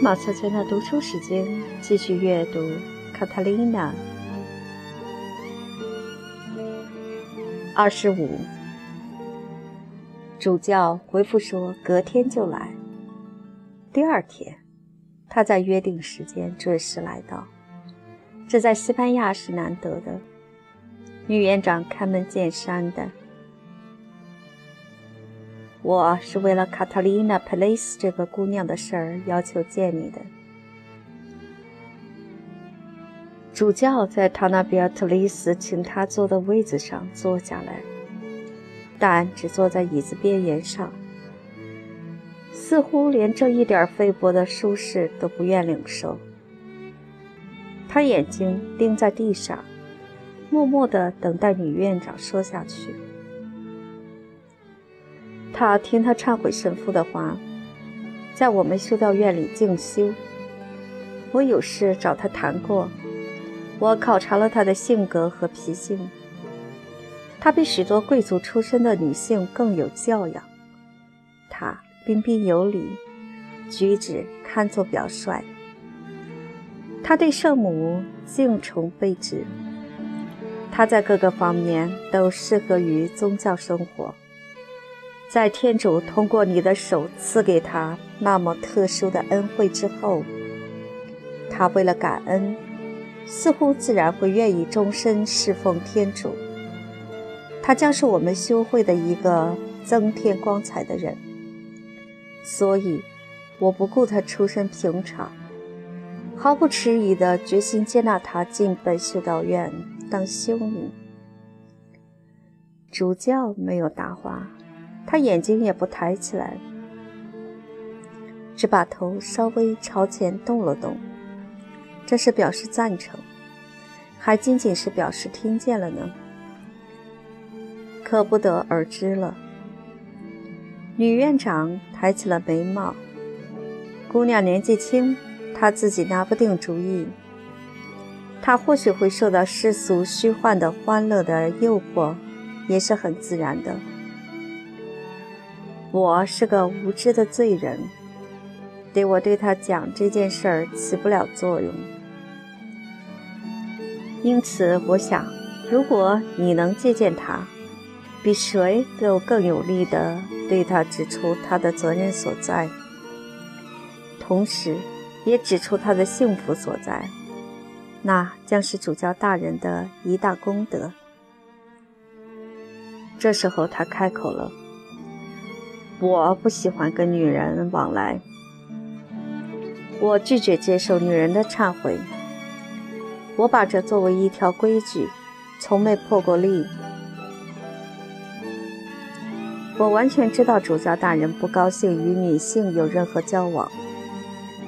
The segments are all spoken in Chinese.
马赛在那读书时间继续阅读《卡塔琳娜》二十五。主教回复说隔天就来。第二天，他在约定时间准时来到，这在西班牙是难得的。女院长开门见山的。我是为了卡塔琳娜·普雷斯这个姑娘的事儿要求见你的。主教在唐纳比尔特里斯请他坐的位子上坐下来，但只坐在椅子边沿上，似乎连这一点菲薄的舒适都不愿领受。他眼睛盯在地上，默默地等待女院长说下去。他听他忏悔神父的话，在我们修道院里静修。我有事找他谈过，我考察了他的性格和脾性。他比许多贵族出身的女性更有教养。他彬彬有礼，举止堪作表率。他对圣母敬崇备至。他在各个方面都适合于宗教生活。在天主通过你的手赐给他那么特殊的恩惠之后，他为了感恩，似乎自然会愿意终身侍奉天主。他将是我们修会的一个增添光彩的人，所以我不顾他出身平常，毫不迟疑地决心接纳他进本修道院当修女。主教没有答话。他眼睛也不抬起来，只把头稍微朝前动了动，这是表示赞成，还仅仅是表示听见了呢？可不得而知了。女院长抬起了眉毛，姑娘年纪轻，她自己拿不定主意，她或许会受到世俗虚幻的欢乐的诱惑，也是很自然的。我是个无知的罪人，对我对他讲这件事儿起不了作用。因此，我想，如果你能借鉴他，比谁都更有力地对他指出他的责任所在，同时也指出他的幸福所在，那将是主教大人的一大功德。这时候，他开口了。我不喜欢跟女人往来，我拒绝接受女人的忏悔。我把这作为一条规矩，从没破过例。我完全知道主教大人不高兴与女性有任何交往，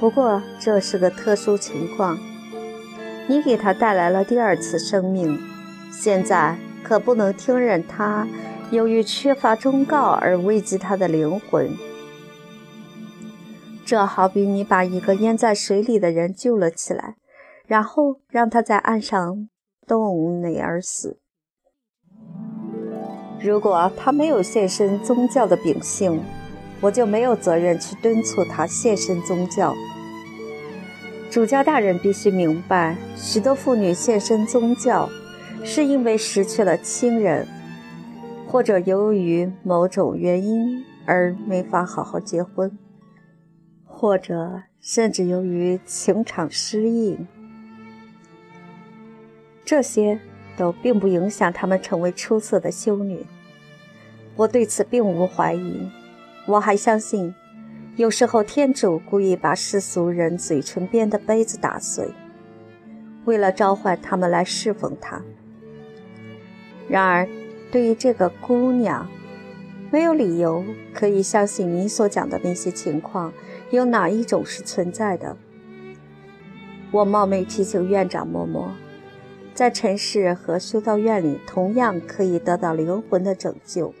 不过这是个特殊情况。你给他带来了第二次生命，现在可不能听任他。由于缺乏忠告而危及他的灵魂，这好比你把一个淹在水里的人救了起来，然后让他在岸上冻内而死。如果他没有献身宗教的秉性，我就没有责任去敦促他献身宗教。主教大人必须明白，许多妇女献身宗教，是因为失去了亲人。或者由于某种原因而没法好好结婚，或者甚至由于情场失意，这些都并不影响他们成为出色的修女。我对此并无怀疑。我还相信，有时候天主故意把世俗人嘴唇边的杯子打碎，为了召唤他们来侍奉他。然而。对于这个姑娘，没有理由可以相信你所讲的那些情况有哪一种是存在的。我冒昧提醒院长嬷嬷，在尘世和修道院里同样可以得到灵魂的拯救，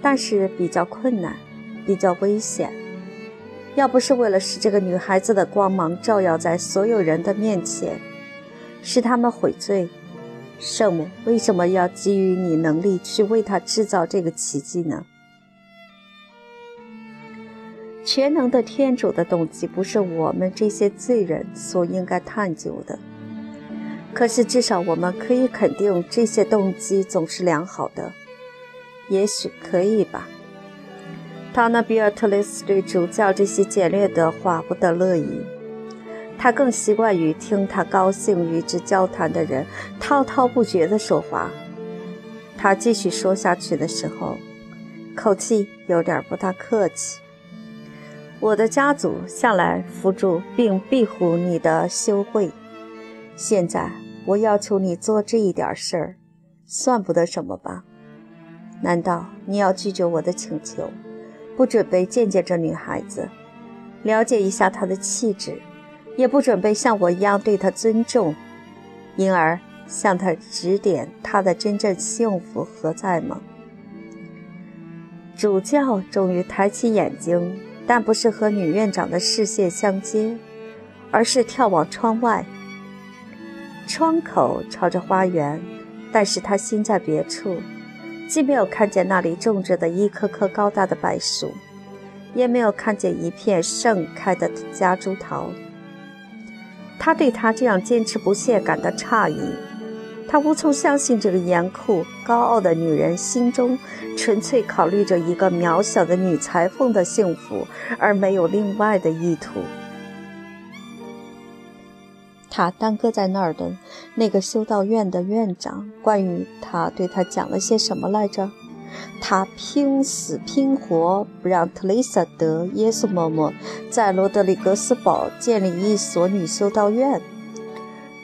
但是比较困难，比较危险。要不是为了使这个女孩子的光芒照耀在所有人的面前，使他们悔罪。圣母为什么要给予你能力去为他制造这个奇迹呢？全能的天主的动机不是我们这些罪人所应该探究的。可是至少我们可以肯定，这些动机总是良好的。也许可以吧。塔纳比尔特雷斯对主教这些简略的话不得乐意，他更习惯于听他高兴与之交谈的人滔滔不绝地说话。他继续说下去的时候，口气有点不大客气。我的家族向来扶助并庇护你的修会，现在我要求你做这一点事儿，算不得什么吧？难道你要拒绝我的请求？不准备见见这女孩子，了解一下她的气质，也不准备像我一样对她尊重，因而向她指点她的真正幸福何在吗？主教终于抬起眼睛，但不是和女院长的视线相接，而是眺望窗外。窗口朝着花园，但是他心在别处。既没有看见那里种着的一棵棵高大的柏树，也没有看见一片盛开的夹竹桃。他对他这样坚持不懈感到诧异，他无从相信这个严酷高傲的女人心中纯粹考虑着一个渺小的女裁缝的幸福，而没有另外的意图。他耽搁在那儿的那个修道院的院长，关于他对他讲了些什么来着？他拼死拼活不让特蕾莎德耶稣嬷嬷在罗德里格斯堡建立一所女修道院。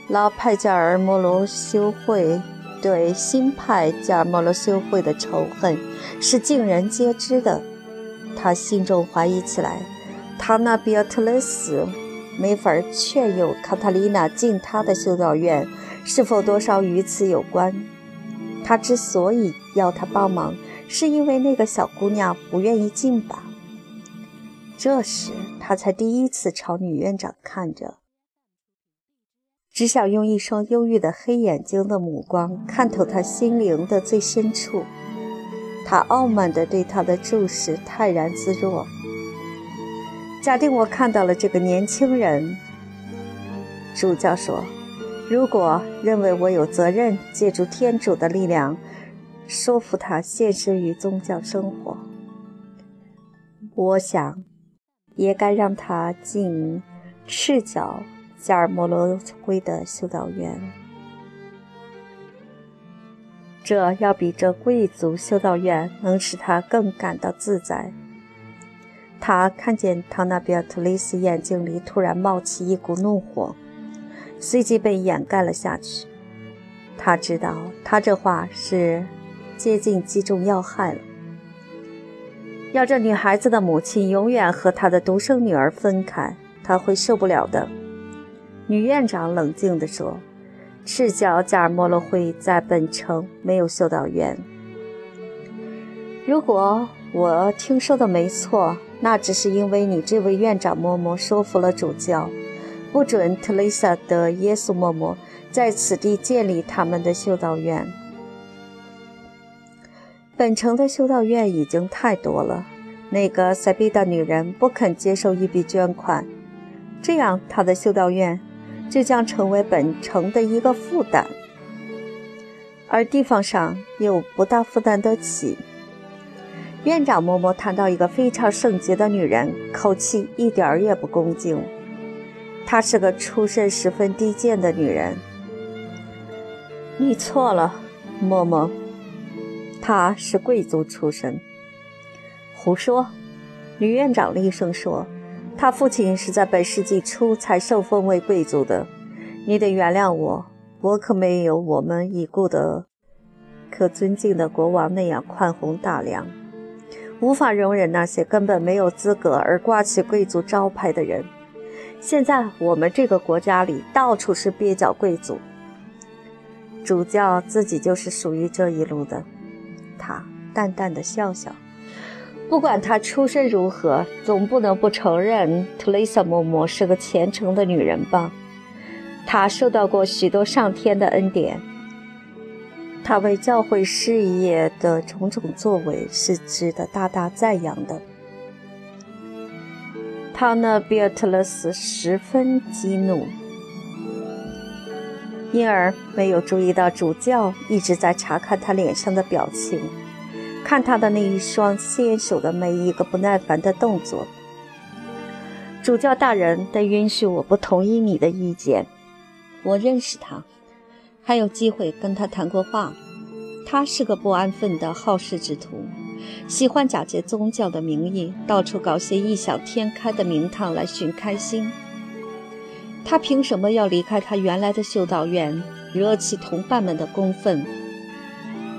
老派加尔莫罗修会对新派加尔莫罗修会的仇恨是尽人皆知的。他心中怀疑起来，他那比尔特雷斯。没法劝诱卡塔琳娜进他的修道院，是否多少与此有关？他之所以要他帮忙，是因为那个小姑娘不愿意进吧？这时他才第一次朝女院长看着，只想用一双忧郁的黑眼睛的目光看透他心灵的最深处。他傲慢地对他的注视泰然自若。假定我看到了这个年轻人，主教说：“如果认为我有责任借助天主的力量说服他献身于宗教生活，我想也该让他进赤脚加尔默罗会的修道院。这要比这贵族修道院能使他更感到自在。”他看见唐纳比尔特雷斯眼睛里突然冒起一股怒火，随即被掩盖了下去。他知道，他这话是接近击中要害了。要这女孩子的母亲永远和她的独生女儿分开，他会受不了的。女院长冷静地说：“赤脚加尔莫罗会在本城没有修道院。如果我听说的没错。”那只是因为你这位院长嬷嬷说服了主教，不准特蕾莎的耶稣嬷嬷在此地建立他们的修道院。本城的修道院已经太多了，那个塞比的女人不肯接受一笔捐款，这样她的修道院就将成为本城的一个负担，而地方上又不大负担得起。院长嬷嬷谈到一个非常圣洁的女人，口气一点儿也不恭敬。她是个出身十分低贱的女人。你错了，嬷嬷，她是贵族出身。胡说！女院长厉声说：“她父亲是在本世纪初才受封为贵族的。你得原谅我，我可没有我们已故的、可尊敬的国王那样宽宏大量。”无法容忍那些根本没有资格而挂起贵族招牌的人。现在我们这个国家里到处是蹩脚贵族。主教自己就是属于这一路的。他淡淡的笑笑。不管他出身如何，总不能不承认特蕾莎嬷嬷是个虔诚的女人吧？她受到过许多上天的恩典。他为教会事业的种种作为是值得大大赞扬的。唐纳比尔特勒斯十分激怒，因而没有注意到主教一直在查看他脸上的表情，看他的那一双纤手的每一个不耐烦的动作。主教大人得允许我不同意你的意见。我认识他，还有机会跟他谈过话。他是个不安分的好事之徒，喜欢假借宗教的名义，到处搞些异想天开的名堂来寻开心。他凭什么要离开他原来的修道院，惹起同伴们的公愤，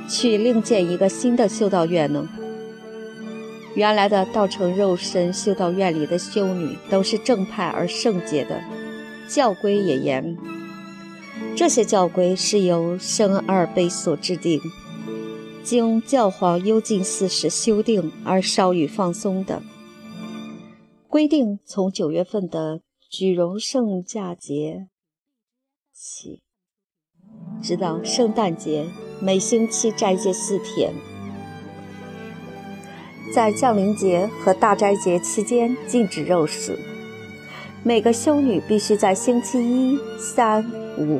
去另建一个新的修道院呢？原来的道成肉身修道院里的修女都是正派而圣洁的，教规也严。这些教规是由圣阿尔卑所制定，经教皇幽禁四世修订而稍予放松的。规定从九月份的举荣圣驾节起，直到圣诞节，每星期斋戒四天。在降临节和大斋节期间禁止肉食。每个修女必须在星期一、三、五。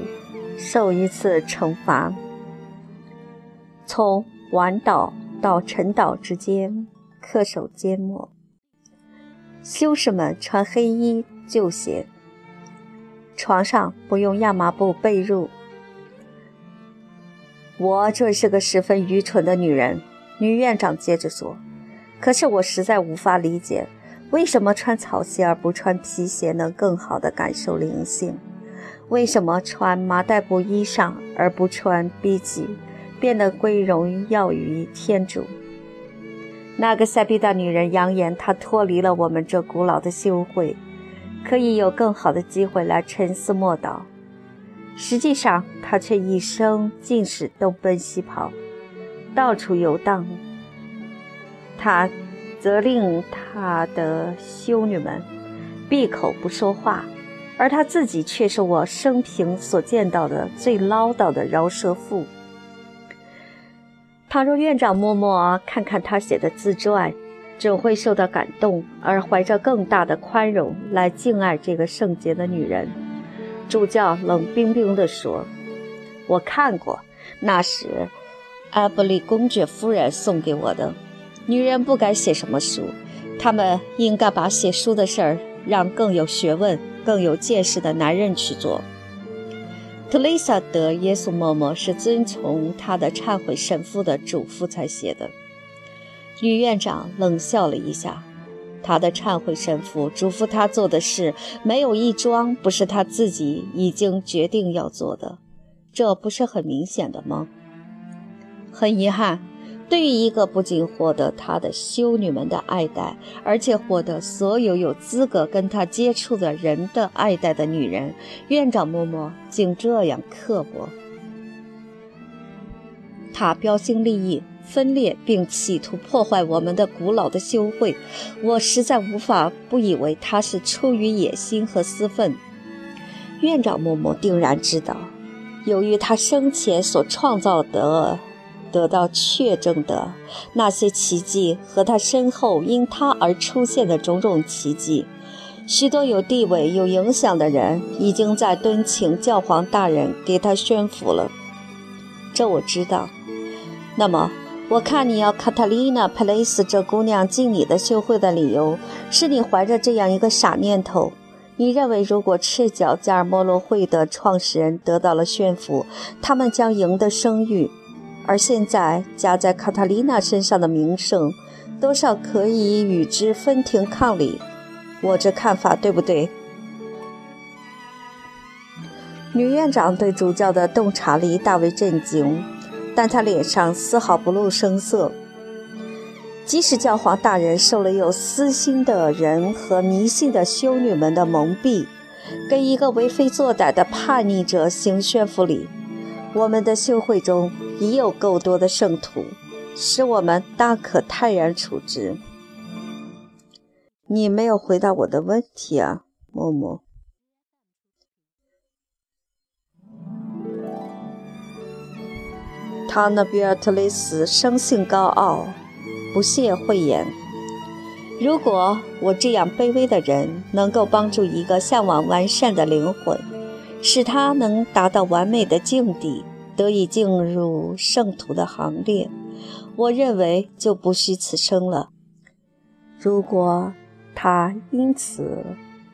受一次惩罚，从晚岛到晨岛之间恪守缄默。修士们穿黑衣旧鞋，床上不用亚麻布被褥。我这是个十分愚蠢的女人，女院长接着说。可是我实在无法理解，为什么穿草鞋而不穿皮鞋能更好地感受灵性。为什么穿麻袋布衣裳而不穿 B 级，变得归荣耀于天主？那个塞比达女人扬言，她脱离了我们这古老的修会，可以有更好的机会来沉思默祷。实际上，她却一生尽是东奔西跑，到处游荡。她责令她的修女们闭口不说话。而他自己却是我生平所见到的最唠叨的饶舌妇。倘若院长默默看看他写的自传，准会受到感动，而怀着更大的宽容来敬爱这个圣洁的女人。主教冷冰冰地说：“我看过，那是阿布利公爵夫人送给我的。女人不该写什么书，她们应该把写书的事儿让更有学问。”更有见识的男人去做。特蕾莎德耶稣嬷嬷是遵从她的忏悔神父的嘱咐才写的。女院长冷笑了一下，她的忏悔神父嘱咐她做的事，没有一桩不是她自己已经决定要做的，这不是很明显的吗？很遗憾。对于一个不仅获得他的修女们的爱戴，而且获得所有有资格跟他接触的人的爱戴的女人，院长嬷嬷竟这样刻薄。他标新立异、分裂，并企图破坏我们的古老的修会，我实在无法不以为他是出于野心和私愤。院长嬷嬷定然知道，由于他生前所创造的。得到确证的那些奇迹和他身后因他而出现的种种奇迹，许多有地位、有影响的人已经在敦请教皇大人给他宣符了。这我知道。那么，我看你要卡塔丽娜·佩雷斯这姑娘进你的修会的理由，是你怀着这样一个傻念头：你认为，如果赤脚加尔默罗会的创始人得到了宣符，他们将赢得声誉。而现在加在卡塔琳娜身上的名声，多少可以与之分庭抗礼。我这看法对不对？女院长对主教的洞察力大为震惊，但她脸上丝毫不露声色。即使教皇大人受了有私心的人和迷信的修女们的蒙蔽，跟一个为非作歹的叛逆者行宣符礼，我们的修会中。已有够多的圣徒，使我们大可泰然处之。你没有回答我的问题啊，默默。唐纳比尔特雷斯生性高傲，不屑讳言。如果我这样卑微的人能够帮助一个向往完善的灵魂，使他能达到完美的境地，得以进入圣徒的行列，我认为就不虚此生了。如果他因此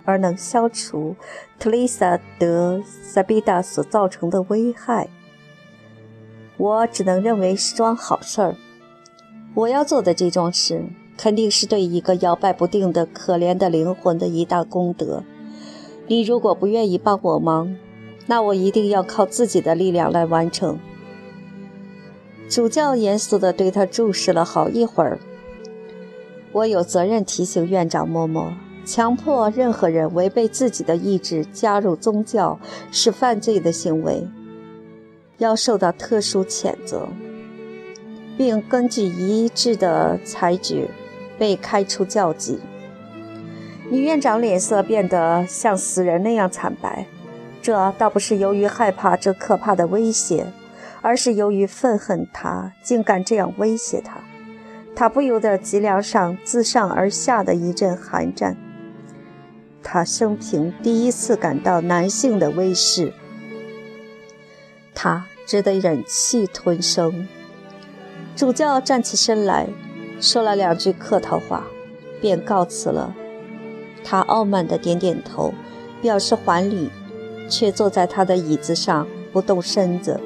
而能消除特丽莎·德·萨比达所造成的危害，我只能认为是桩好事儿。我要做的这桩事。肯定是对一个摇摆不定的可怜的灵魂的一大功德。你如果不愿意帮我忙，那我一定要靠自己的力量来完成。主教严肃地对他注视了好一会儿。我有责任提醒院长嬷嬷：强迫任何人违背自己的意志加入宗教是犯罪的行为，要受到特殊谴责，并根据一致的裁决。被开除教籍，女院长脸色变得像死人那样惨白。这倒不是由于害怕这可怕的威胁，而是由于愤恨他竟敢这样威胁他。他不由得脊梁上自上而下的一阵寒战。他生平第一次感到男性的威势，他只得忍气吞声。主教站起身来。说了两句客套话，便告辞了。他傲慢地点点头，表示还礼，却坐在他的椅子上不动身子。